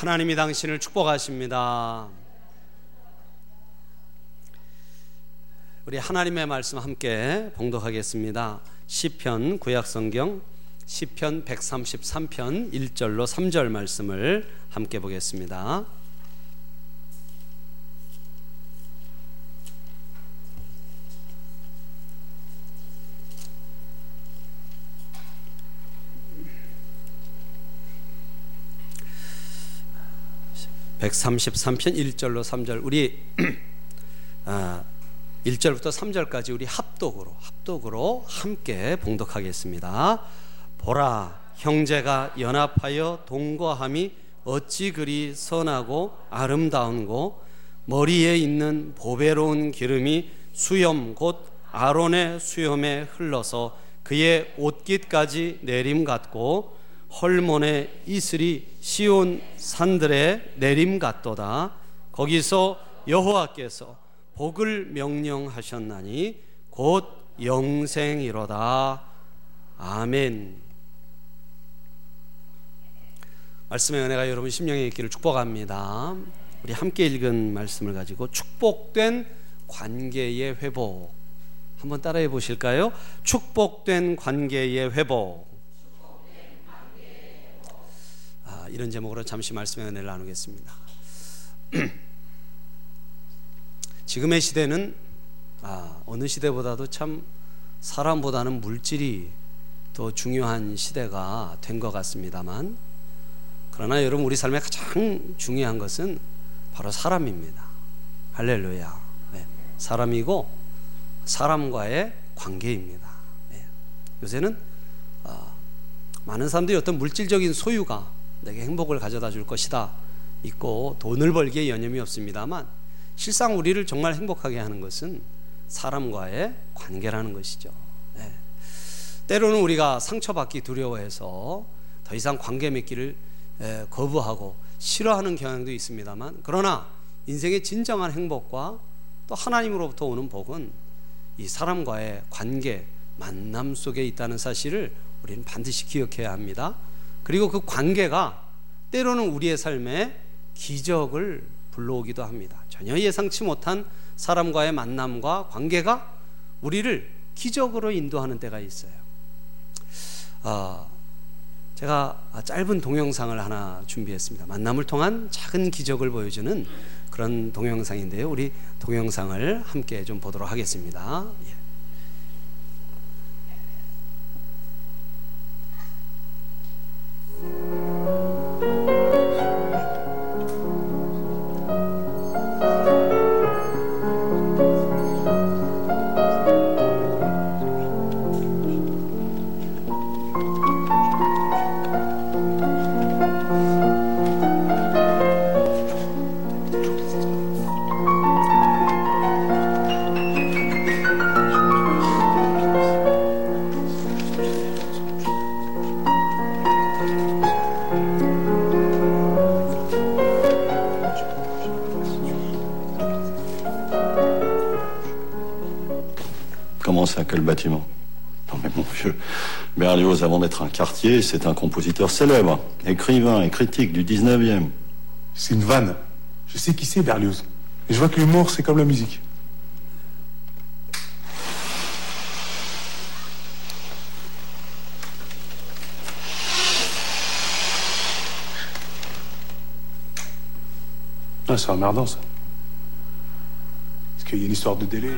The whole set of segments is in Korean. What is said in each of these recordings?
하나님이 당신을 축복하십니다. 우리 하나님의 말씀 함께 봉독하겠습니다. 시편 구약 성경 시편 133편 1절로 3절 말씀을 함께 보겠습니다. 133편 1절로 3절 우리 아, 1절부터 3절까지 우리 합독으로 합독으로 함께 봉독하겠습니다. 보라 형제가 연합하여 동거함이 어찌 그리 선하고 아름다운고 머리에 있는 보배로운 기름이 수염 곧 아론의 수염에 흘러서 그의 옷깃까지 내림 같고 헐몬의 이슬이 시온 산들의 내림 같도다. 거기서 여호와께서 복을 명령하셨나니 곧 영생이로다. 아멘. 말씀의 은혜가 여러분 심령에 있기를 축복합니다. 우리 함께 읽은 말씀을 가지고 축복된 관계의 회복 한번 따라해 보실까요? 축복된 관계의 회복. 이런 제목으로 잠시 말씀의 은혜를 나누겠습니다. 지금의 시대는 아, 어느 시대보다도 참 사람보다는 물질이 더 중요한 시대가 된 것 같습니다만 그러나 여러분 우리 삶에 가장 중요한 것은 바로 사람입니다. 할렐루야. 네. 사람이고 사람과의 관계입니다. 네. 요새는 어, 많은 사람들이 어떤 물질적인 소유가 내게 행복을 가져다 줄 것이다 있고 돈을 벌기에 여념이 없습니다만 실상 우리를 정말 행복하게 하는 것은 사람과의 관계라는 것이죠. 네. 때로는 우리가 상처받기 두려워해서 더 이상 관계 맺기를 거부하고 싫어하는 경향도 있습니다만 그러나 인생의 진정한 행복과 또 하나님으로부터 오는 복은 이 사람과의 관계, 만남 속에 있다는 사실을 우리는 반드시 기억해야 합니다. 그리고 그 관계가 때로는 우리의 삶에 기적을 불러오기도 합니다. 전혀 예상치 못한 사람과의 만남과 관계가 우리를 기적으로 인도하는 때가 있어요. 어, 제가 짧은 동영상을 하나 준비했습니다. 만남을 통한 작은 기적을 보여주는 그런 동영상인데요. 우리 동영상을 함께 좀 보도록 하겠습니다. 예. Bâtiment? Non mais mon vieux, Berlioz, avant d'être un quartier, c'est un compositeur célèbre, écrivain et critique du 19e. C'est une vanne. Je sais qui c'est, Berlioz. Et je vois que l'humour, c'est comme la musique. Ah, c'est emmerdant, ça. Parce qu'il y a une histoire de délai.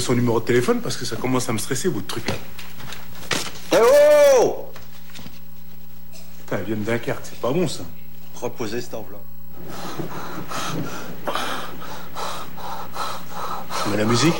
Son numéro de téléphone parce que ça commence à me stresser, votre truc là. Eh oh elle vient de Dunkerque, c'est pas bon ça. Reposez cette enveloppe. Mets la musique?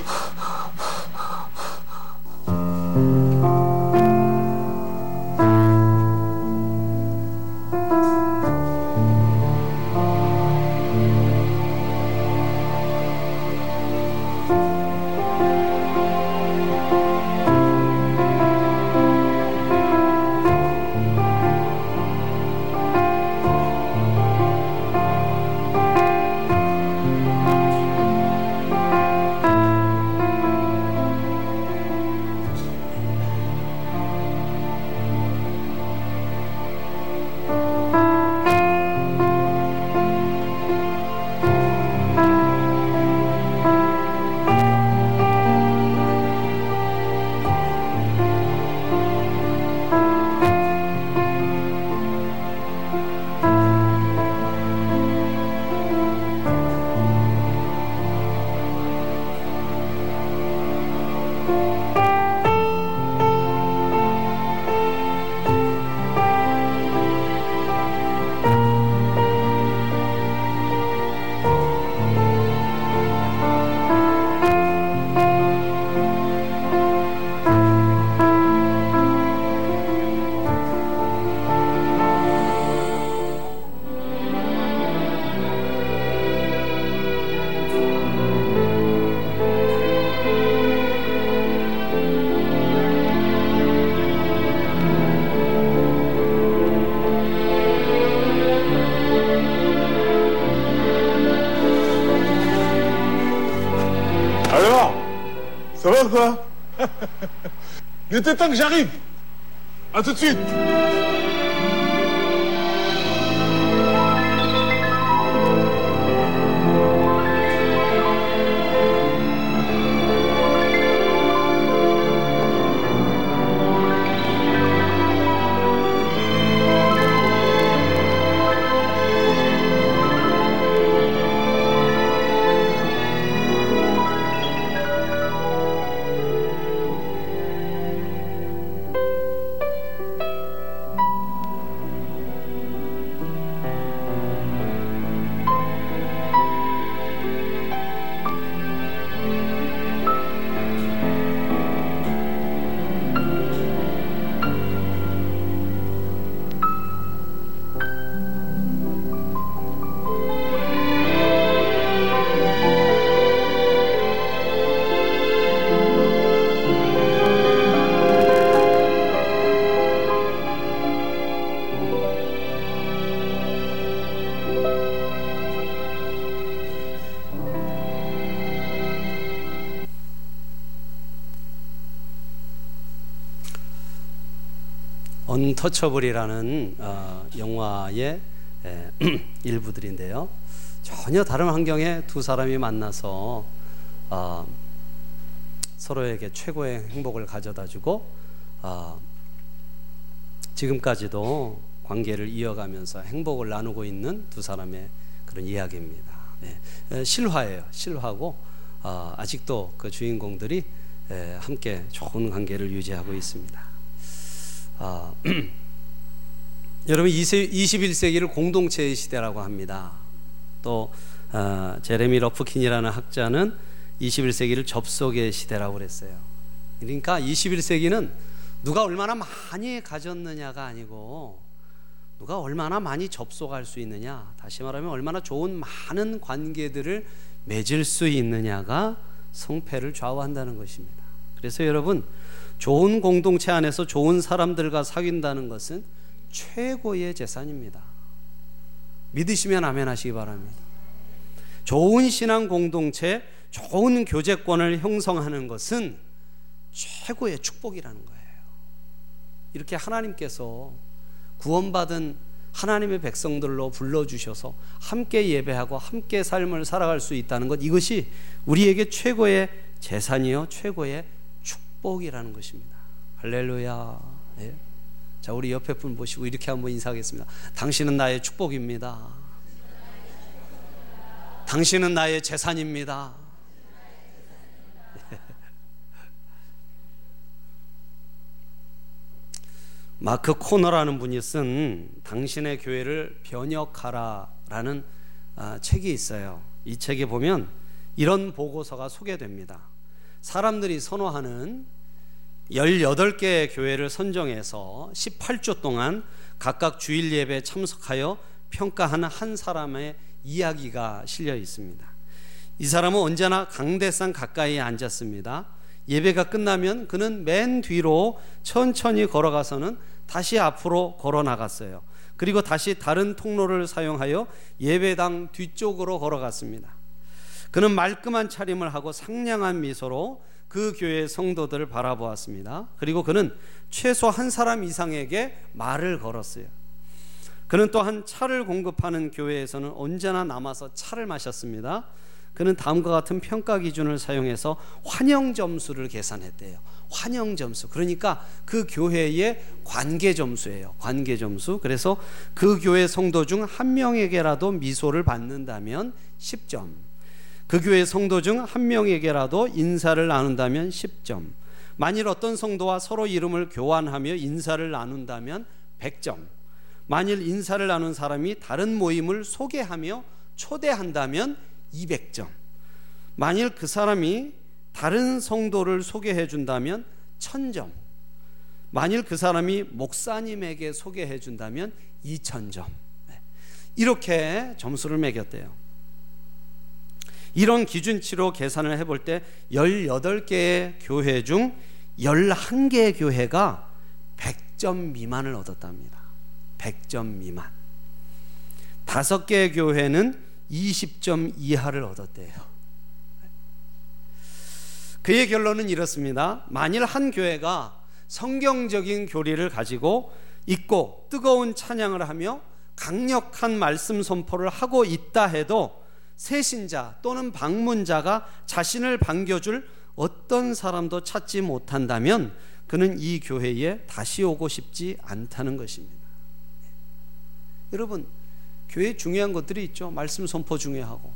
Il était temps que j'arrive. À tout de suite 언터처블이라는 어, 영화의 에, 일부들인데요. 전혀 다른 환경에 두 사람이 만나서 어, 서로에게 최고의 행복을 가져다주고 어, 지금까지도 관계를 이어가면서 행복을 나누고 있는 두 사람의 그런 이야기입니다. 예, 에, 실화예요. 실화고 어, 아직도 그 주인공들이 에, 함께 좋은 관계를 유지하고 있습니다. 아, 여러분 21세기를 공동체의 시대라고 합니다. 또 어, 제레미 러프킨이라는 학자는 21세기를 접속의 시대라고 그랬어요. 그러니까 21세기는 누가 얼마나 많이 가졌느냐가 아니고 누가 얼마나 많이 접속할 수 있느냐, 다시 말하면 얼마나 좋은 많은 관계들을 맺을 수 있느냐가 성패를 좌우한다는 것입니다. 그래서 여러분 좋은 공동체 안에서 좋은 사람들과 사귄다는 것은 최고의 재산입니다. 믿으시면 아멘 하시기 바랍니다. 좋은 신앙 공동체, 좋은 교제권을 형성하는 것은 최고의 축복이라는 거예요. 이렇게 하나님께서 구원받은 하나님의 백성들로 불러주셔서 함께 예배하고 함께 삶을 살아갈 수 있다는 것 이것이 우리에게 최고의 재산이요 최고의 축복이라는 것입니다. 할렐루야. 예. 자, 우리 옆에 분 보시고 이렇게 한번 인사하겠습니다. 당신은 나의 축복입니다. 당신은 나의 재산입니다. 마크 코너라는 분이 쓴 당신의 교회를 변혁하라라는 아, 책이 있어요. 이 책에 보면 이런 보고서가 소개됩니다. 사람들이 선호하는 18개의 교회를 선정해서 18주 동안 각각 주일 예배에 참석하여 평가하는 한 사람의 이야기가 실려 있습니다. 이 사람은 언제나 강대상 가까이에 앉았습니다. 예배가 끝나면 그는 맨 뒤로 천천히 걸어가서는 다시 앞으로 걸어 나갔어요. 그리고 다시 다른 통로를 사용하여 예배당 뒤쪽으로 걸어갔습니다. 그는 말끔한 차림을 하고 상냥한 미소로 그 교회의 성도들을 바라보았습니다. 그리고 그는 최소 한 사람 이상에게 말을 걸었어요. 그는 또한 차를 공급하는 교회에서는 언제나 남아서 차를 마셨습니다. 그는 다음과 같은 평가 기준을 사용해서 환영 점수를 계산했대요. 환영 점수. 그러니까 그 교회의 관계 점수예요. 관계 점수. 그래서 그 교회 성도 중 한 명에게라도 미소를 받는다면 10점. 그 교회 성도 중 한 명에게라도 인사를 나눈다면 10점. 만일 어떤 성도와 서로 이름을 교환하며 인사를 나눈다면 100점. 만일 인사를 나눈 사람이 다른 모임을 소개하며 초대한다면 200점. 만일 그 사람이 다른 성도를 소개해 준다면 1000점. 만일 그 사람이 목사님에게 소개해 준다면 2000점. 이렇게 점수를 매겼대요. 이런 기준치로 계산을 해볼 때 18개의 교회 중 11개의 교회가 100점 미만을 얻었답니다. 100점 미만. 다섯 개의 교회는 20점 이하를 얻었대요. 그의 결론은 이렇습니다. 만일 한 교회가 성경적인 교리를 가지고 있고 뜨거운 찬양을 하며 강력한 말씀 선포를 하고 있다 해도 새신자 또는 방문자가 자신을 반겨줄 어떤 사람도 찾지 못한다면 그는 이 교회에 다시 오고 싶지 않다는 것입니다. 여러분, 교회 중요한 것들이 있죠. 말씀 선포 중요하고,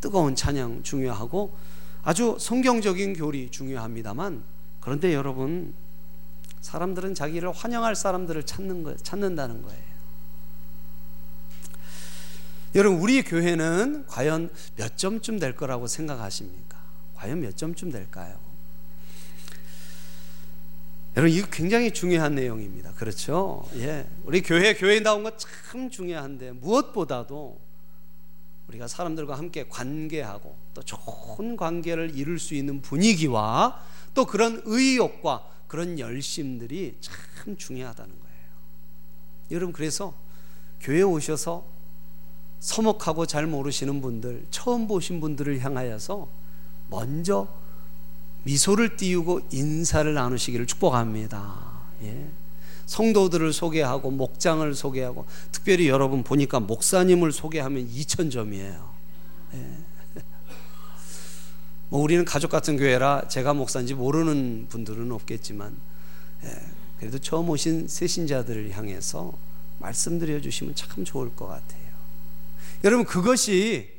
뜨거운 찬양 중요하고, 아주 성경적인 교리 중요합니다만, 그런데 여러분, 사람들은 자기를 환영할 사람들을 찾는 거, 찾는다는 거예요. 여러분, 우리 교회는 과연 몇 점쯤 될 거라고 생각하십니까? 과연 몇 점쯤 될까요? 여러분, 이거 굉장히 중요한 내용입니다. 그렇죠? 예. 우리 교회, 교회 나온 거참 중요한데, 무엇보다도 우리가 사람들과 함께 관계하고 또 좋은 관계를 이룰 수 있는 분위기와 또 그런 의욕과 그런 열심들이 참 중요하다는 거예요. 여러분, 그래서 교회 오셔서 서먹하고 잘 모르시는 분들, 처음 보신 분들을 향하여서 먼저 미소를 띄우고 인사를 나누시기를 축복합니다. 예. 성도들을 소개하고 목장을 소개하고 특별히 여러분 보니까 목사님을 소개하면 2천 점이에요. 예. 뭐 우리는 가족 같은 교회라 제가 목사인지 모르는 분들은 없겠지만 예. 그래도 처음 오신 새신자들을 향해서 말씀드려 주시면 참 좋을 것 같아요. 여러분 그것이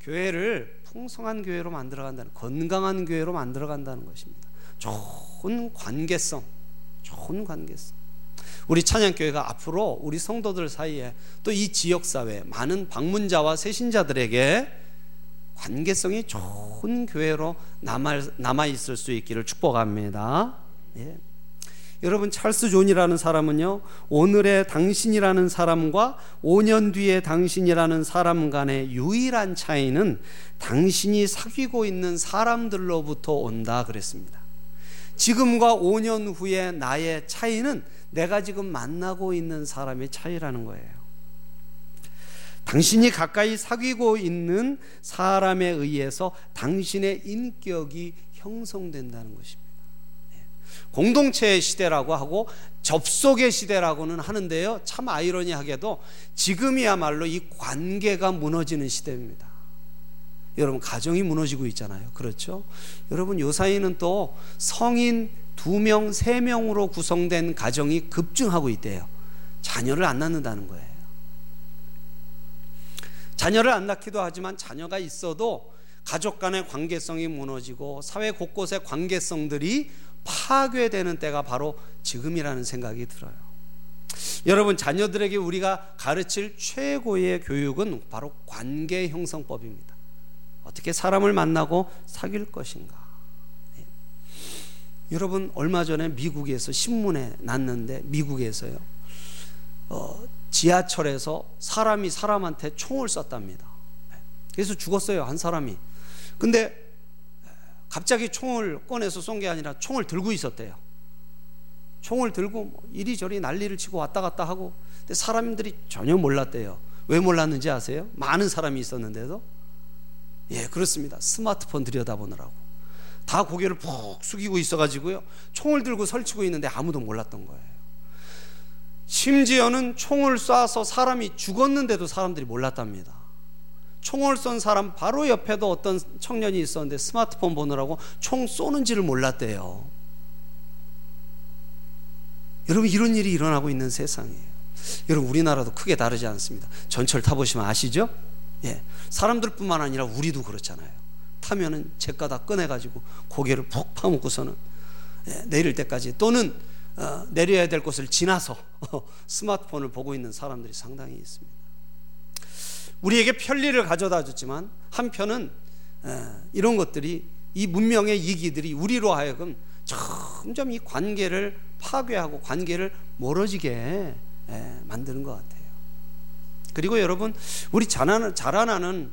교회를 풍성한 교회로 만들어 간다는 건강한 교회로 만들어 간다는 것입니다. 좋은 관계성, 좋은 관계성. 우리 찬양교회가 앞으로 우리 성도들 사이에 또 이 지역 사회 많은 방문자와 새신자들에게 관계성이 좋은 교회로 남아 남아 있을 수 있기를 축복합니다. 예. 여러분 찰스 존이라는 사람은요 오늘의 당신이라는 사람과 5년 뒤의 당신이라는 사람 간의 유일한 차이는 당신이 사귀고 있는 사람들로부터 온다 그랬습니다. 지금과 5년 후의 나의 차이는 내가 지금 만나고 있는 사람의 차이라는 거예요. 당신이 가까이 사귀고 있는 사람에 의해서 당신의 인격이 형성된다는 것입니다. 공동체의 시대라고 하고 접속의 시대라고는 하는데요. 참 아이러니하게도 지금이야말로 이 관계가 무너지는 시대입니다. 여러분 가정이 무너지고 있잖아요. 그렇죠? 여러분 요사이는 또 성인 두 명, 세 명으로 구성된 가정이 급증하고 있대요. 자녀를 안 낳는다는 거예요. 자녀를 안 낳기도 하지만 자녀가 있어도 가족 간의 관계성이 무너지고 사회 곳곳의 관계성들이 파괴되는 때가 바로 지금이라는 생각이 들어요. 여러분 자녀들에게 우리가 가르칠 최고의 교육은 바로 관계 형성법입니다. 어떻게 사람을 만나고 사귈 것인가. 예. 여러분 얼마 전에 미국에서 신문에 났는데 미국에서요. 어, 지하철에서 사람이 사람한테 총을 쐈답니다. 예. 그래서 죽었어요 한 사람이. 근데 갑자기 총을 꺼내서 쏜 게 아니라 총을 들고 있었대요. 총을 들고 뭐 이리저리 난리를 치고 왔다 갔다 하고 근데 사람들이 전혀 몰랐대요. 왜 몰랐는지 아세요? 많은 사람이 있었는데도 예 그렇습니다. 스마트폰 들여다보느라고 다 고개를 푹 숙이고 있어가지고요 총을 들고 설치고 있는데 아무도 몰랐던 거예요. 심지어는 총을 쏴서 사람이 죽었는데도 사람들이 몰랐답니다. 총을 쏜 사람 바로 옆에도 어떤 청년이 있었는데 스마트폰 보느라고 총 쏘는지를 몰랐대요. 여러분 이런 일이 일어나고 있는 세상이에요. 여러분 우리나라도 크게 다르지 않습니다. 전철 타보시면 아시죠? 예, 사람들뿐만 아니라 우리도 그렇잖아요. 타면은 제가 꺼내가지고 고개를 푹 파묻고서는 예, 내릴 때까지 또는 어, 내려야 될 곳을 지나서 스마트폰을 보고 있는 사람들이 상당히 있습니다. 우리에게 편리를 가져다 줬지만 한편은 에, 이런 것들이 이 문명의 이기들이 우리로 하여금 점점 이 관계를 파괴하고 관계를 멀어지게 에, 만드는 것 같아요. 그리고 여러분 우리 자라는, 자라나는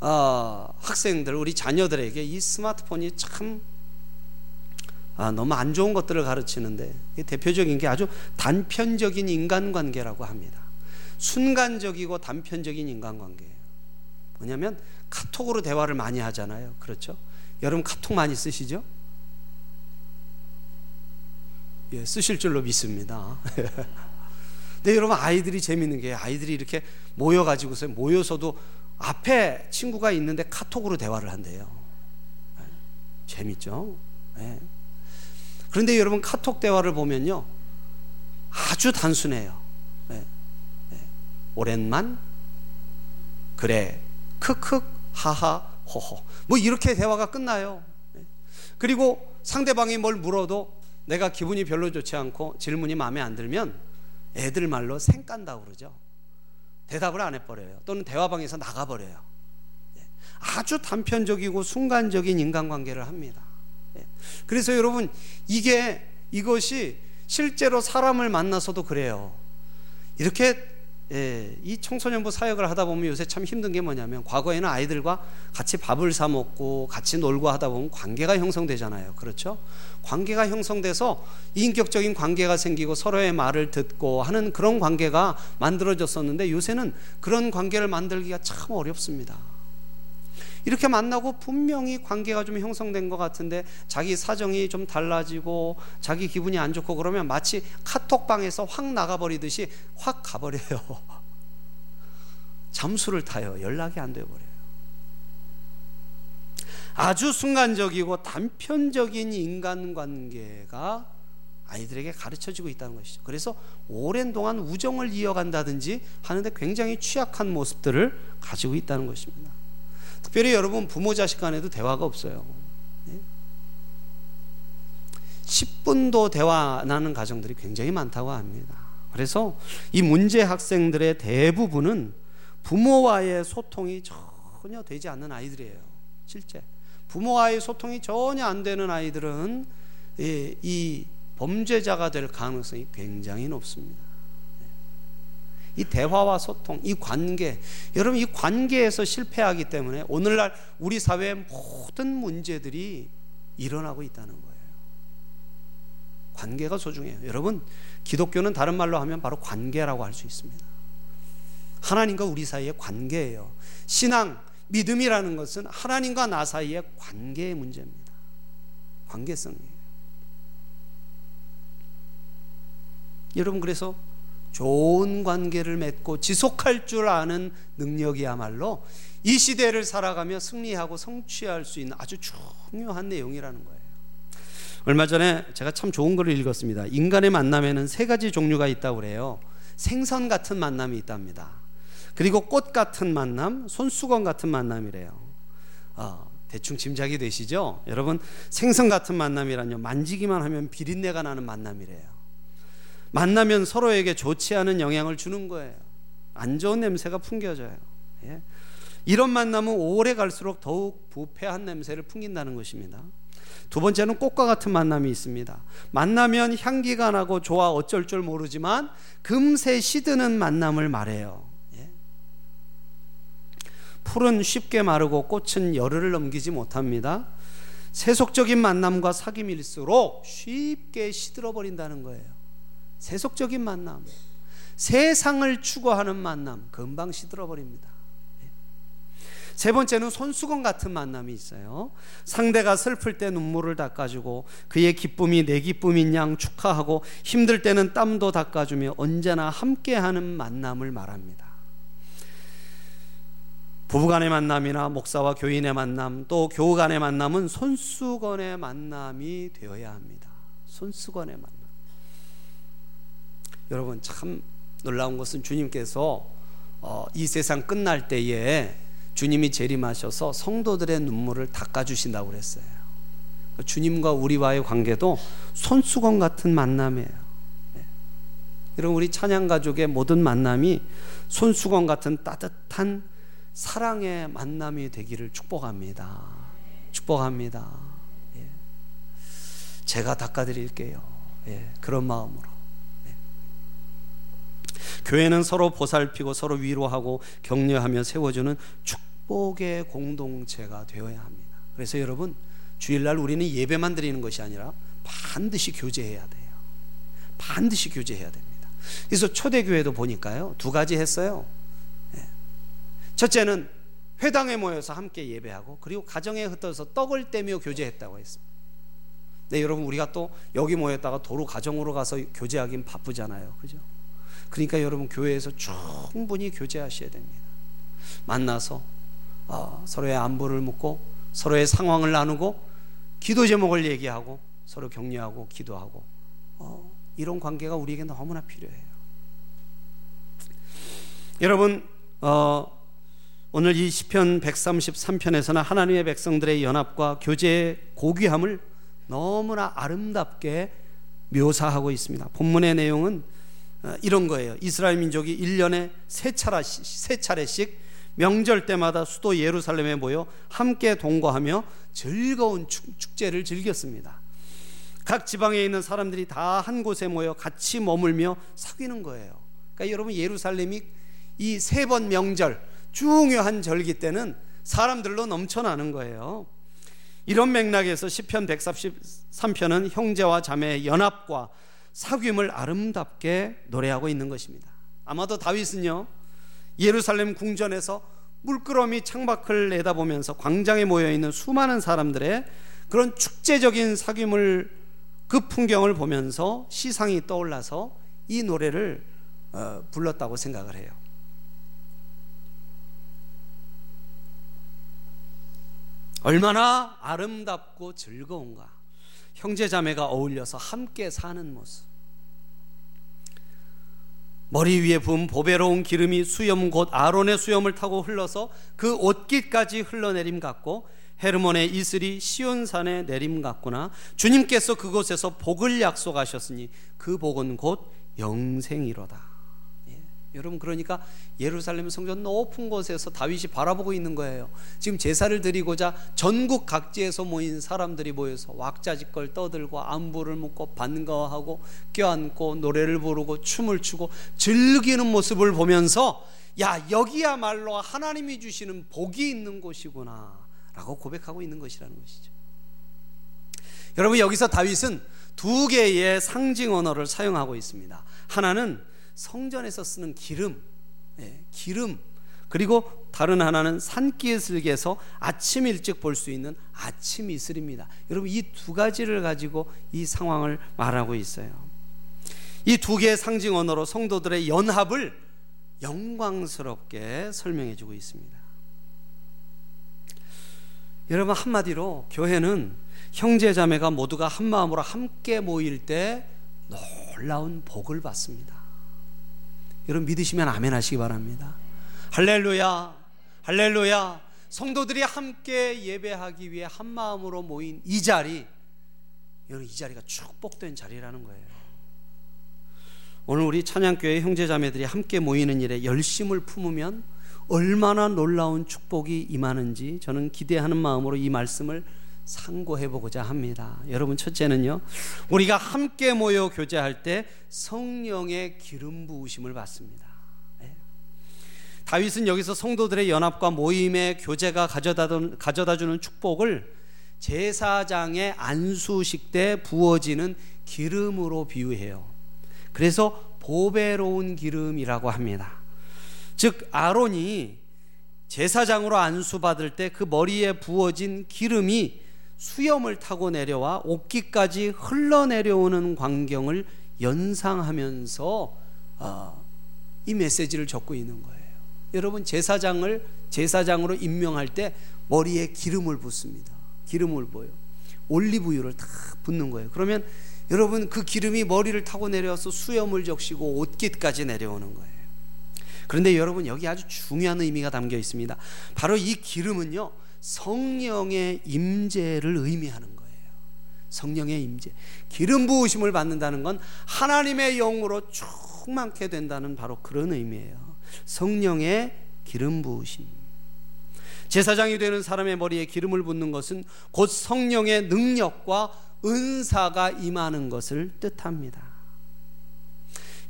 어, 학생들 우리 자녀들에게 이 스마트폰이 참 아, 너무 안 좋은 것들을 가르치는데 대표적인 게 아주 단편적인 인간관계라고 합니다. 순간적이고 단편적인 인간관계예요. 뭐냐면 카톡으로 대화를 많이 하잖아요. 그렇죠? 여러분 카톡 많이 쓰시죠? 예, 쓰실 줄로 믿습니다. 근데 여러분 아이들이 재밌는 게 아이들이 이렇게 모여 가지고서 모여서도 앞에 친구가 있는데 카톡으로 대화를 한대요. 예, 재밌죠? 네. 그런데 여러분 카톡 대화를 보면요 아주 단순해요. 오랜만 그래 크크 하하 호호 뭐 이렇게 대화가 끝나요. 그리고 상대방이 뭘 물어도 내가 기분이 별로 좋지 않고 질문이 마음에 안 들면 애들 말로 생깐다 그러죠. 대답을 안 해버려요. 또는 대화방에서 나가버려요. 아주 단편적이고 순간적인 인간관계를 합니다. 그래서 여러분 이게 이것이 실제로 사람을 만나서도 그래요. 이렇게 예, 이 청소년부 사역을 하다 보면 요새 참 힘든 게 뭐냐면 과거에는 아이들과 같이 밥을 사 먹고 같이 놀고 하다 보면 관계가 형성되잖아요. 그렇죠? 관계가 형성돼서 인격적인 관계가 생기고 서로의 말을 듣고 하는 그런 관계가 만들어졌었는데 요새는 그런 관계를 만들기가 참 어렵습니다. 이렇게 만나고 분명히 관계가 좀 형성된 것 같은데 자기 사정이 좀 달라지고 자기 기분이 안 좋고 그러면 마치 카톡방에서 확 나가버리듯이 확 가버려요. 잠수를 타요. 연락이 안 돼버려요. 아주 순간적이고 단편적인 인간관계가 아이들에게 가르쳐지고 있다는 것이죠. 그래서 오랜 동안 우정을 이어간다든지 하는데 굉장히 취약한 모습들을 가지고 있다는 것입니다. 특별히 여러분 부모 자식 간에도 대화가 없어요. 10분도 대화 나는 가정들이 굉장히 많다고 합니다. 그래서 이 문제 학생들의 대부분은 부모와의 소통이 전혀 되지 않는 아이들이에요. 실제 부모와의 소통이 전혀 안 되는 아이들은 이, 이 범죄자가 될 가능성이 굉장히 높습니다. 이 대화와 소통, 이 관계, 여러분 이 관계에서 실패하기 때문에 오늘날 우리 사회의 모든 문제들이 일어나고 있다는 거예요. 관계가 소중해요. 여러분, 기독교는 다른 말로 하면 바로 관계라고 할 수 있습니다. 하나님과 우리 사이의 관계예요. 신앙, 믿음이라는 것은 하나님과 나 사이의 관계의 문제입니다. 관계성이에요. 여러분, 그래서 좋은 관계를 맺고 지속할 줄 아는 능력이야말로 이 시대를 살아가며 승리하고 성취할 수 있는 아주 중요한 내용이라는 거예요. 얼마 전에 제가 참 좋은 글을 읽었습니다. 인간의 만남에는 세 가지 종류가 있다고 그래요. 생선 같은 만남이 있답니다. 그리고 꽃 같은 만남, 손수건 같은 만남이래요. 어, 대충 짐작이 되시죠? 여러분, 생선 같은 만남이란요. 만지기만 하면 비린내가 나는 만남이래요. 만나면 서로에게 좋지 않은 영향을 주는 거예요. 안 좋은 냄새가 풍겨져요. 예. 이런 만남은 오래 갈수록 더욱 부패한 냄새를 풍긴다는 것입니다. 두 번째는 꽃과 같은 만남이 있습니다. 만나면 향기가 나고 좋아 어쩔 줄 모르지만 금세 시드는 만남을 말해요. 예. 풀은 쉽게 마르고 꽃은 열흘을 넘기지 못합니다. 세속적인 만남과 사귐일수록 쉽게 시들어 버린다는 거예요. 세속적인 만남, 세상을 추구하는 만남, 금방 시들어 버립니다. 세 번째는 손수건 같은 만남이 있어요. 상대가 슬플 때 눈물을 닦아주고 그의 기쁨이 내 기쁨인 양 축하하고 힘들 때는 땀도 닦아주며 언제나 함께하는 만남을 말합니다. 부부간의 만남이나 목사와 교인의 만남 또 교우 간의 만남은 손수건의 만남이 되어야 합니다. 손수건의 만남. 여러분 참 놀라운 것은 주님께서 어, 이 세상 끝날 때에 주님이 재림하셔서 성도들의 눈물을 닦아 주신다고 그랬어요. 주님과 우리와의 관계도 손수건 같은 만남이에요. 네. 여러분 우리 찬양 가족의 모든 만남이 손수건 같은 따뜻한 사랑의 만남이 되기를 축복합니다. 축복합니다. 예. 제가 닦아드릴게요. 예. 그런 마음으로. 예. 교회는 서로 보살피고 서로 위로하고 격려하며 세워주는 축복의 공동체가 되어야 합니다. 그래서 여러분 주일날 우리는 예배만 드리는 것이 아니라 반드시 교제해야 돼요. 반드시 교제해야 됩니다. 그래서 초대교회도 보니까요 두 가지 했어요. 첫째는 회당에 모여서 함께 예배하고 그리고 가정에 흩어서 떡을 떼며 교제했다고 했습니다. 네, 여러분 우리가 또 여기 모였다가 도로 가정으로 가서 교제하긴 바쁘잖아요. 그죠? 그러니까 여러분 교회에서 충분히 교제하셔야 됩니다. 만나서 어, 서로의 안부를 묻고 서로의 상황을 나누고 기도 제목을 얘기하고 서로 격려하고 기도하고 어, 이런 관계가 우리에게 너무나 필요해요. 여러분 어, 오늘 이 시편 133편에서는 하나님의 백성들의 연합과 교제의 고귀함을 너무나 아름답게 묘사하고 있습니다. 본문의 내용은 어, 이런 거예요. 이스라엘 민족이 1년에 세, 차례씩, 세 차례씩 명절 때마다 수도 예루살렘에 모여 함께 동거하며 즐거운 축제를 즐겼습니다. 각 지방에 있는 사람들이 다 한 곳에 모여 같이 머물며 사귀는 거예요. 그러니까 여러분 예루살렘이 이 세 번 명절 중요한 절기 때는 사람들로 넘쳐나는 거예요. 이런 맥락에서 시편 133편은 형제와 자매의 연합과 사귐을 아름답게 노래하고 있는 것입니다. 아마도 다윗은요. 예루살렘 궁전에서 물끄러미 창밖을 내다보면서 광장에 모여 있는 수많은 사람들의 그런 축제적인 사귐을 그 풍경을 보면서 시상이 떠올라서 이 노래를 어, 불렀다고 생각을 해요. 얼마나 아름답고 즐거운가. 형제 자매가 어울려서 함께 사는 모습. 머리 위에 부은 보배로운 기름이 수염 곧 아론의 수염을 타고 흘러서 그 옷깃까지 흘러내림 같고 헤르몬의 이슬이 시온산에 내림 같구나. 주님께서 그곳에서 복을 약속하셨으니 그 복은 곧 영생이로다. 여러분 그러니까 예루살렘 성전 높은 곳에서 다윗이 바라보고 있는 거예요. 지금 제사를 드리고자 전국 각지에서 모인 사람들이 모여서 왁자지껄 떠들고 안부를 묻고 반가워하고 껴안고 노래를 부르고 춤을 추고 즐기는 모습을 보면서 야 여기야말로 하나님이 주시는 복이 있는 곳이구나라고 고백하고 있는 것이라는 것이죠. 여러분 여기서 다윗은 두 개의 상징 언어를 사용하고 있습니다. 하나는 성전에서 쓰는 기름, 예, 기름 그리고 다른 하나는 산기슭에서 아침 일찍 볼 수 있는 아침 이슬입니다. 여러분 이 두 가지를 가지고 이 상황을 말하고 있어요. 이 두 개의 상징 언어로 성도들의 연합을 영광스럽게 설명해 주고 있습니다. 여러분 한마디로 교회는 형제 자매가 모두가 한 마음으로 함께 모일 때 놀라운 복을 받습니다. 여러분 믿으시면 아멘 하시기 바랍니다. 할렐루야, 할렐루야. 성도들이 함께 예배하기 위해 한 마음으로 모인 이 자리, 여러분 이 자리가 축복된 자리라는 거예요. 오늘 우리 찬양교회 형제자매들이 함께 모이는 일에 열심을 품으면 얼마나 놀라운 축복이 임하는지 저는 기대하는 마음으로 이 말씀을 상고해 보고자 합니다. 여러분 첫째는요. 우리가 함께 모여 교제할 때 성령의 기름 부으심을 받습니다. 예. 다윗은 여기서 성도들의 연합과 모임의 교제가 가져다, 가져다 주는 축복을 제사장의 안수식 때 부어지는 기름으로 비유해요. 그래서 보배로운 기름이라고 합니다. 즉 아론이 제사장으로 안수받을 때 그 머리에 부어진 기름이 수염을 타고 내려와 옷깃까지 흘러내려오는 광경을 연상하면서 어, 이 메시지를 적고 있는 거예요. 여러분 제사장을 제사장으로 임명할 때 머리에 기름을 붓습니다. 기름을 부어요. 올리브유를 다 붓는 거예요. 그러면 여러분 그 기름이 머리를 타고 내려와서 수염을 적시고 옷깃까지 내려오는 거예요. 그런데 여러분 여기 아주 중요한 의미가 담겨 있습니다. 바로 이 기름은요 성령의 임재를 의미하는 거예요. 성령의 임재. 기름 부으심을 받는다는 건 하나님의 영으로 충만케 된다는 바로 그런 의미예요. 성령의 기름 부으심. 제사장이 되는 사람의 머리에 기름을 붓는 것은 곧 성령의 능력과 은사가 임하는 것을 뜻합니다.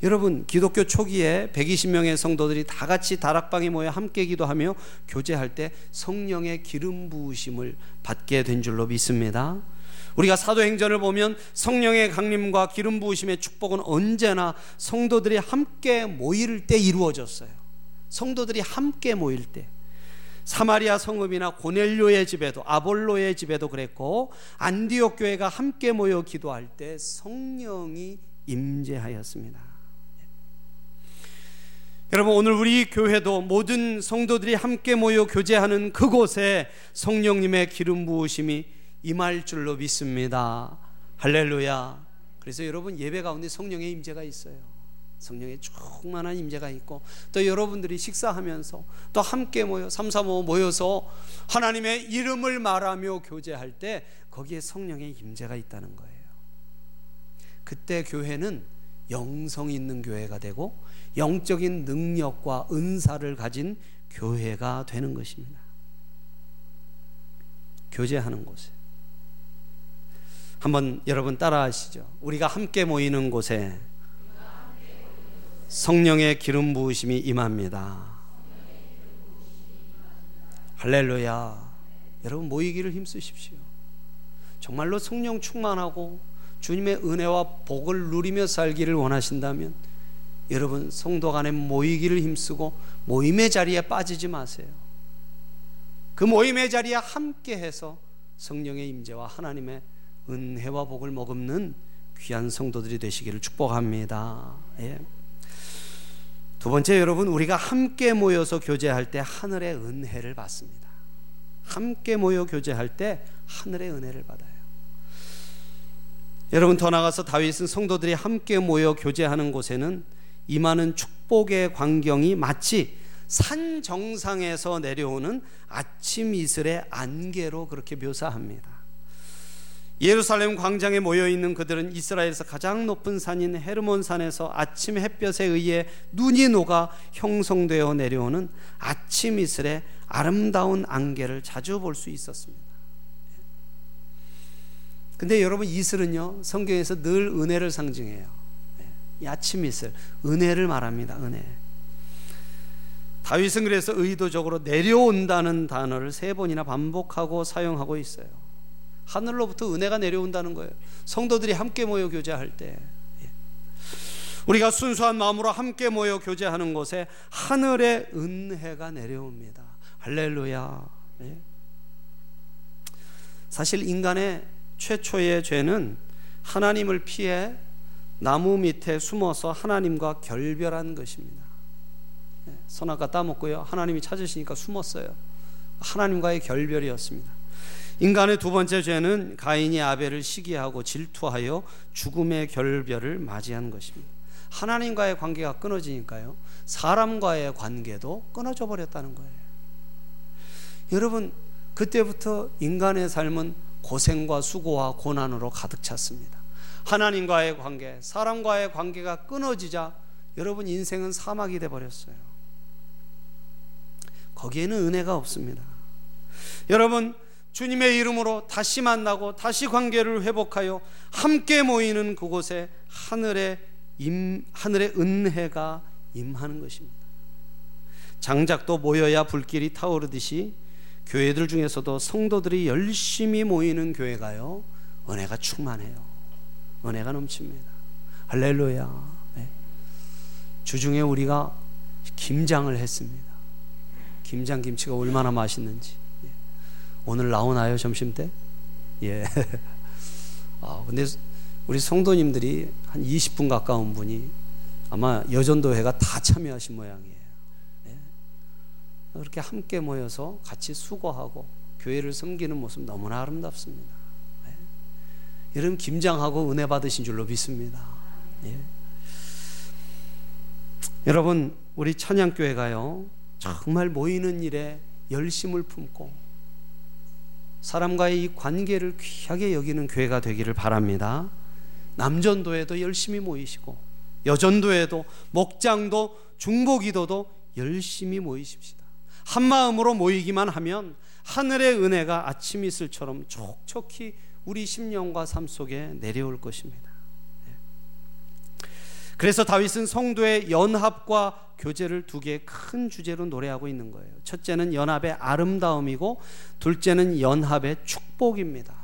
여러분, 기독교 초기에 120명의 성도들이 다 같이 다락방에 모여 함께 기도하며 교제할 때 성령의 기름 부으심을 받게 된 줄로 믿습니다. 우리가 사도행전을 보면 성령의 강림과 기름 부으심의 축복은 언제나 성도들이 함께 모일 때 이루어졌어요. 성도들이 함께 모일 때. 사마리아 성읍이나 고넬료의 집에도 아볼로의 집에도 그랬고 안디옥 교회가 함께 모여 기도할 때 성령이 임재하였습니다. 여러분 오늘 우리 교회도 모든 성도들이 함께 모여 교제하는 그곳에 성령님의 기름 부으심이 임할 줄로 믿습니다. 할렐루야. 그래서 여러분 예배 가운데 성령의 임재가 있어요. 성령의 충만한 임재가 있고 또 여러분들이 식사하면서 또 함께 모여 삼삼오 모여서 하나님의 이름을 말하며 교제할 때 거기에 성령의 임재가 있다는 거예요. 그때 교회는 영성 있는 교회가 되고 영적인 능력과 은사를 가진 교회가 되는 것입니다. 교제하는 곳에 한번 여러분 따라하시죠. 우리가 함께 모이는 곳에 성령의 기름 부으심이 임합니다. 할렐루야. 여러분 모이기를 힘쓰십시오. 정말로 성령 충만하고 주님의 은혜와 복을 누리며 살기를 원하신다면 여러분 성도 간에 모이기를 힘쓰고 모임의 자리에 빠지지 마세요. 그 모임의 자리에 함께 해서 성령의 임재와 하나님의 은혜와 복을 머금는 귀한 성도들이 되시기를 축복합니다. 예. 두 번째 여러분 우리가 함께 모여서 교제할 때 하늘의 은혜를 받습니다. 함께 모여 교제할 때 하늘의 은혜를 받아요. 여러분 더 나가서 다윗은 성도들이 함께 모여 교제하는 곳에는 임하는 축복의 광경이 마치 산 정상에서 내려오는 아침 이슬의 안개로 그렇게 묘사합니다. 예루살렘 광장에 모여 있는 그들은 이스라엘에서 가장 높은 산인 헤르몬 산에서 아침 햇볕에 의해 눈이 녹아 형성되어 내려오는 아침 이슬의 아름다운 안개를 자주 볼 수 있었습니다. 근데 여러분 이슬은요 성경에서 늘 은혜를 상징해요. 이 아침 이슬 은혜를 말합니다. 은혜. 다윗은 그래서 의도적으로 내려온다는 단어를 세 번이나 반복하고 사용하고 있어요. 하늘로부터 은혜가 내려온다는 거예요. 성도들이 함께 모여 교제할 때. 예. 우리가 순수한 마음으로 함께 모여 교제하는 곳에 하늘의 은혜가 내려옵니다. 할렐루야. 예. 사실 인간의 최초의 죄는 하나님을 피해 나무 밑에 숨어서 하나님과 결별한 것입니다. 예. 선악과 따먹고요. 하나님이 찾으시니까 숨었어요. 하나님과의 결별이었습니다. 인간의 두 번째 죄는 가인이 아벨을 시기하고 질투하여 죽음의 결별을 맞이한 것입니다. 하나님과의 관계가 끊어지니까요. 사람과의 관계도 끊어져 버렸다는 거예요. 여러분, 그때부터 인간의 삶은 고생과 수고와 고난으로 가득 찼습니다. 하나님과의 관계, 사람과의 관계가 끊어지자 여러분 인생은 사막이 돼 버렸어요. 거기에는 은혜가 없습니다. 여러분 주님의 이름으로 다시 만나고 다시 관계를 회복하여 함께 모이는 그곳에 하늘의 임, 하늘의 은혜가 임하는 것입니다. 장작도 모여야 불길이 타오르듯이 교회들 중에서도 성도들이 열심히 모이는 교회가요 은혜가 충만해요. 은혜가 넘칩니다. 할렐루야. 네. 주중에 우리가 김장을 했습니다. 김장 김치가 얼마나 맛있는지. 예. 오늘 나오나요 점심 때? 예. 아 근데 우리 성도님들이 한 20분 가까운 분이 아마 여전도회가 다 참여하신 모양이에요. 예. 그렇게 함께 모여서 같이 수고하고 교회를 섬기는 모습 너무나 아름답습니다. 예. 여러분 김장하고 은혜 받으신 줄로 믿습니다. 예. 여러분 우리 찬양교회가요 정말 모이는 일에 열심을 품고 사람과의 이 관계를 귀하게 여기는 교회가 되기를 바랍니다. 남전도에도 열심히 모이시고 여전도에도 목장도 중보기도도 열심히 모이십시다. 한 마음으로 모이기만 하면 하늘의 은혜가 아침 이슬처럼 촉촉히 우리 심령과 삶 속에 내려올 것입니다. 그래서 다윗은 성도의 연합과 교제를 두 개의 큰 주제로 노래하고 있는 거예요. 첫째는 연합의 아름다움이고 둘째는 연합의 축복입니다.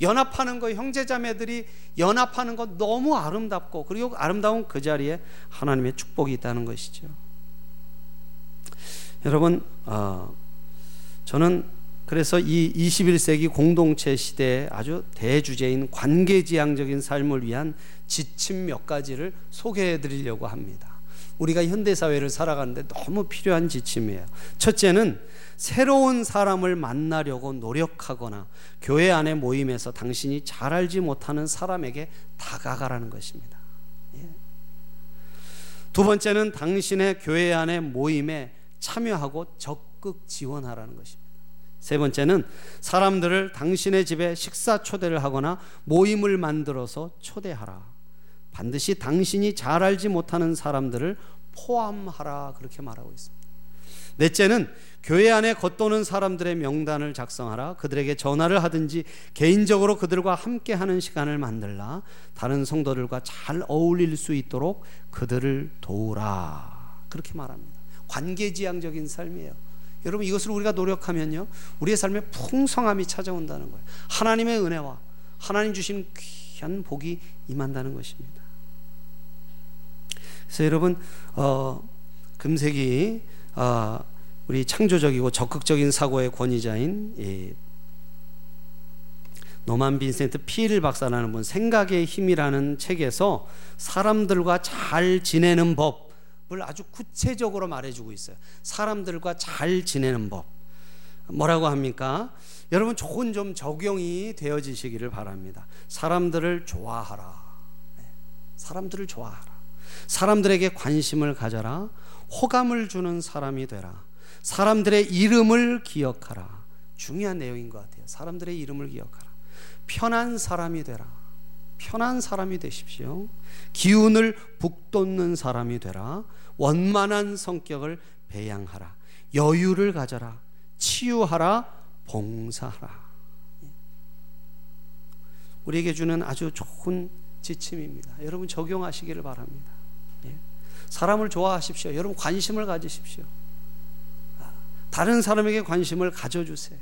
연합하는 거 형제자매들이 연합하는 거 너무 아름답고 그리고 아름다운 그 자리에 하나님의 축복이 있다는 것이죠. 여러분, 어, 저는 그래서 이 21세기 공동체 시대의 아주 대주제인 관계지향적인 삶을 위한 지침 몇 가지를 소개해 드리려고 합니다. 우리가 현대사회를 살아가는데 너무 필요한 지침이에요. 첫째는 새로운 사람을 만나려고 노력하거나 교회 안에 모임에서 당신이 잘 알지 못하는 사람에게 다가가라는 것입니다. 예. 두 번째는 당신의 교회 안에 모임에 참여하고 적극 지원하라는 것입니다. 세 번째는 사람들을 당신의 집에 식사 초대를 하거나 모임을 만들어서 초대하라. 반드시 당신이 잘 알지 못하는 사람들을 포함하라. 그렇게 말하고 있습니다. 넷째는 교회 안에 겉도는 사람들의 명단을 작성하라. 그들에게 전화를 하든지 개인적으로 그들과 함께 하는 시간을 만들라. 다른 성도들과 잘 어울릴 수 있도록 그들을 도우라. 그렇게 말합니다. 관계지향적인 삶이에요. 여러분 이것을 우리가 노력하면요. 우리의 삶에 풍성함이 찾아온다는 거예요. 하나님의 은혜와 하나님 주신 귀한 복이 임한다는 것입니다. 그래서 여러분 어, 금색이 어, 우리 창조적이고 적극적인 사고의 권위자인 이 노만 빈센트 피일 박사라는 분 생각의 힘이라는 책에서 사람들과 잘 지내는 법 을 아주 구체적으로 말해주고 있어요. 사람들과 잘 지내는 법 뭐라고 합니까? 여러분 조금 좀 적용이 되어지시기를 바랍니다. 사람들을 좋아하라. 네. 사람들을 좋아하라. 사람들에게 관심을 가져라. 호감을 주는 사람이 되라. 사람들의 이름을 기억하라. 중요한 내용인 것 같아요. 사람들의 이름을 기억하라. 편한 사람이 되라. 편한 사람이 되십시오. 기운을 북돋는 사람이 되라. 원만한 성격을 배양하라. 여유를 가져라. 치유하라. 봉사하라. 우리에게 주는 아주 좋은 지침입니다. 여러분 적용하시기를 바랍니다. 예. 사람을 좋아하십시오. 여러분 관심을 가지십시오. 다른 사람에게 관심을 가져주세요.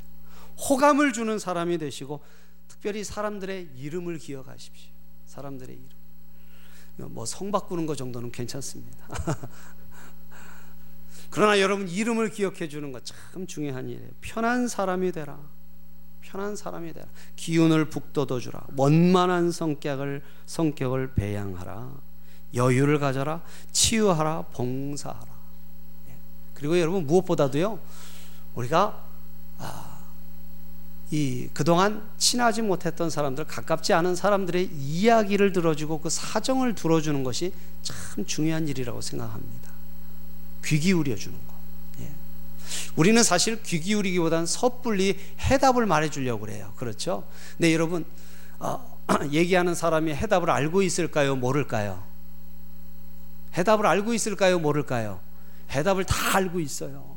호감을 주는 사람이 되시고 특별히 사람들의 이름을 기억하십시오. 사람들의 이름. 뭐 성 바꾸는 거 정도는 괜찮습니다. 그러나 여러분 이름을 기억해 주는 것참 중요한 일이에요. 편한 사람이 되라. 편한 사람이 되라. 기운을 북돋워 주라. 원만한 성격을 성격을 배양하라. 여유를 가져라. 치유하라. 봉사하라. 그리고 여러분 무엇보다도요 우리가 아, 이 그동안 친하지 못했던 사람들 가깝지 않은 사람들의 이야기를 들어주고 그 사정을 들어주는 것이 참 중요한 일이라고 생각합니다. 귀 기울여 주는 거. 예. 우리는 사실 귀 기울이기보다는 섣불리 해답을 말해 주려고 그래요. 그렇죠? 네 여러분 어, 얘기하는 사람이 해답을 알고 있을까요? 모를까요? 해답을 알고 있을까요? 모를까요? 해답을 다 알고 있어요.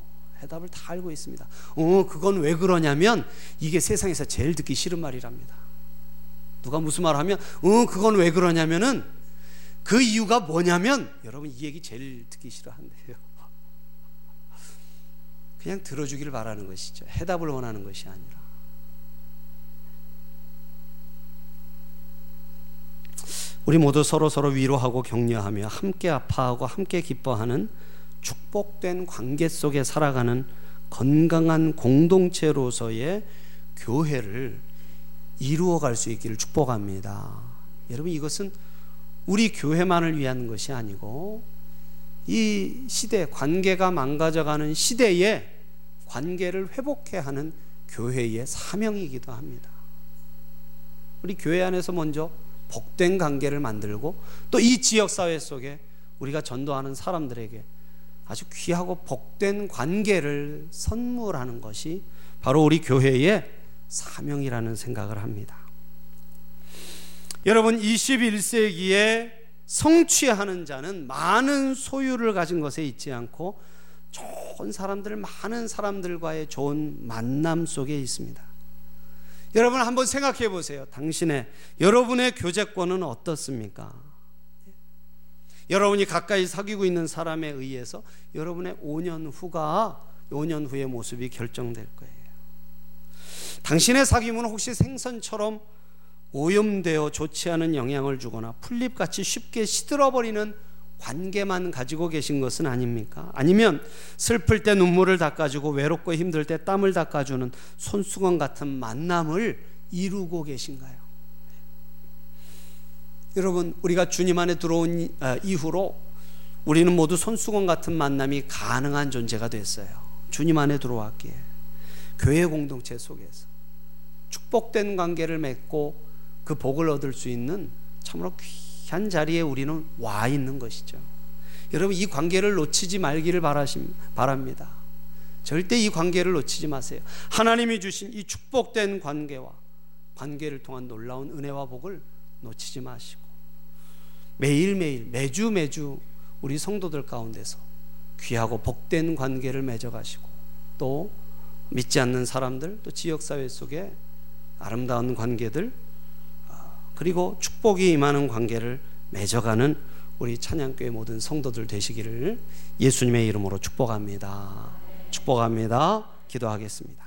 해답을 다 알고 있습니다. 어, 그건 왜 그러냐면 이게 세상에서 제일 듣기 싫은 말이랍니다. 누가 무슨 말 하면 어, 그건 왜 그러냐면은 그 이유가 뭐냐면 여러분 이 얘기 제일 듣기 싫어한대요. 그냥 들어주기를 바라는 것이죠. 해답을 원하는 것이 아니라. 우리 모두 서로 서로 위로하고 격려하며 함께 아파하고 함께 기뻐하는 축복된 관계 속에 살아가는 건강한 공동체로서의 교회를 이루어 갈 수 있기를 축복합니다. 여러분 이것은 우리 교회만을 위한 것이 아니고 이 시대 관계가 망가져가는 시대에 관계를 회복해 하는 교회의 사명이기도 합니다. 우리 교회 안에서 먼저 복된 관계를 만들고 또 이 지역 사회 속에 우리가 전도하는 사람들에게 아주 귀하고 복된 관계를 선물하는 것이 바로 우리 교회의 사명이라는 생각을 합니다. 여러분 21세기에 성취하는 자는 많은 소유를 가진 것에 있지 않고 좋은 사람들 많은 사람들과의 좋은 만남 속에 있습니다. 여러분 한번 생각해 보세요. 당신의 여러분의 교제권은 어떻습니까? 여러분이 가까이 사귀고 있는 사람에 의해서 여러분의 5년 후가 5년 후의 모습이 결정될 거예요. 당신의 사귐은 혹시 생선처럼 오염되어 좋지 않은 영향을 주거나 풀잎같이 쉽게 시들어버리는 관계만 가지고 계신 것은 아닙니까? 아니면 슬플 때 눈물을 닦아주고 외롭고 힘들 때 땀을 닦아주는 손수건 같은 만남을 이루고 계신가요? 여러분, 우리가 주님 안에 들어온 이후로 우리는 모두 손수건 같은 만남이 가능한 존재가 됐어요. 주님 안에 들어왔기에. 교회 공동체 속에서. 축복된 관계를 맺고 그 복을 얻을 수 있는 참으로 귀한 자리에 우리는 와 있는 것이죠. 여러분 이 관계를 놓치지 말기를 바라심, 바랍니다. 절대 이 관계를 놓치지 마세요. 하나님이 주신 이 축복된 관계와 관계를 통한 놀라운 은혜와 복을 놓치지 마시고 매일매일 매주 매주 우리 성도들 가운데서 귀하고 복된 관계를 맺어가시고 또 믿지 않는 사람들 또 지역사회 속에 아름다운 관계들 그리고 축복이 임하는 관계를 맺어가는 우리 찬양교회 모든 성도들 되시기를 예수님의 이름으로 축복합니다. 축복합니다. 기도하겠습니다.